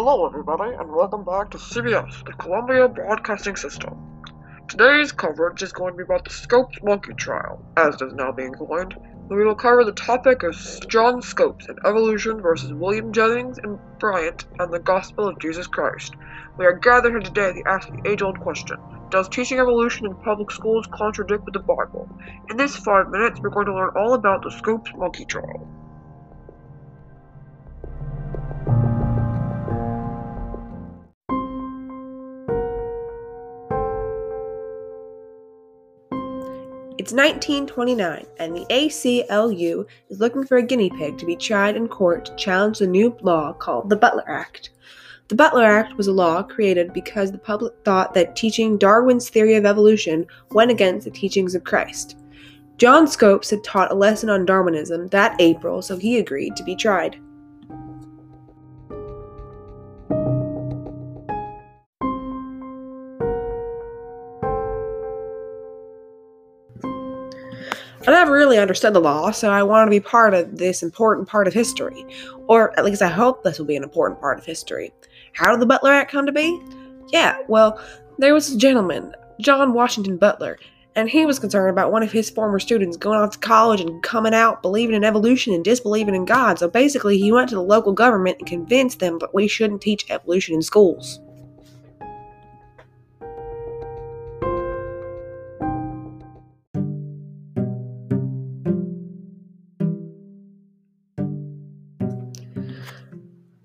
Hello, everybody, and welcome back to CBS, the Columbia Broadcasting System. Today's coverage is going to be about the Scopes monkey trial, as it is now being coined. We will cover the topic of John Scopes and evolution versus William Jennings and Bryant and the Gospel of Jesus Christ. We are gathered here today to ask the age-old question: Does teaching evolution in public schools contradict with the Bible? In this five minutes, we're going to learn all about the Scopes monkey trial. It's 1929, and the ACLU is looking for a guinea pig to be tried in court to challenge the new law called the Butler Act. The Butler Act was a law created because the public thought that teaching Darwin's theory of evolution went against the teachings of Christ. John Scopes had taught a lesson on Darwinism that April, so he agreed to be tried. I never really understood the law, so I wanted to be part of this important part of history. Or at least I hope this will be an important part of history. How did the Butler Act come to be? Yeah, well, there was a gentleman, John Washington Butler, and he was concerned about one of his former students going off to college and coming out believing in evolution and disbelieving in God. So basically, he went to the local government and convinced them that we shouldn't teach evolution in schools.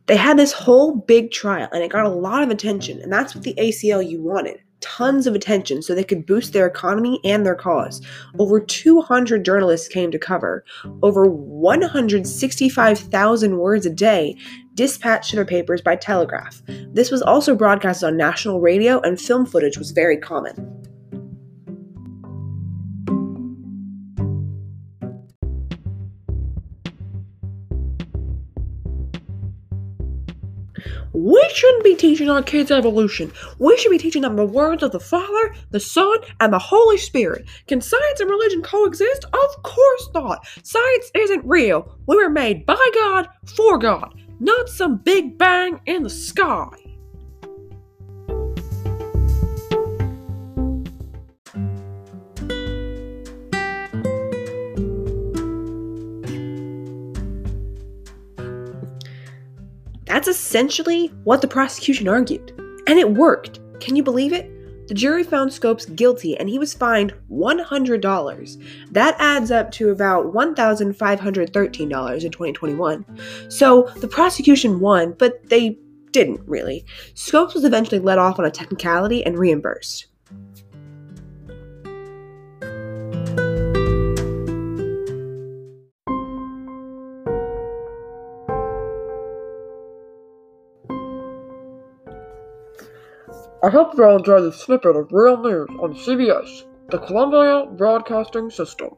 They had this whole big trial and it got a mm. lot of attention, and that's what the ACLU wanted tons of attention so they could boost their economy and their cause. Over 200 journalists came to cover, over 165,000 words a day dispatched to their papers by telegraph. This was also broadcast on national radio, and film footage was very common. We shouldn't be teaching our kids evolution. We should be teaching them the words of the Father, the Son, and the Holy Spirit. Can science and religion coexist? Of course not. Science isn't real. We were made by God for God, not some big bang in the sky. That's essentially what the prosecution argued. And it worked. Can you believe it? The jury found Scopes guilty and he was fined $100. That adds up to about $1,513 in 2021. So the prosecution won, but they didn't really. Scopes was eventually let off on a technicality and reimbursed. I hope you all enjoyed this snippet of real news on CBS, the Columbia Broadcasting System.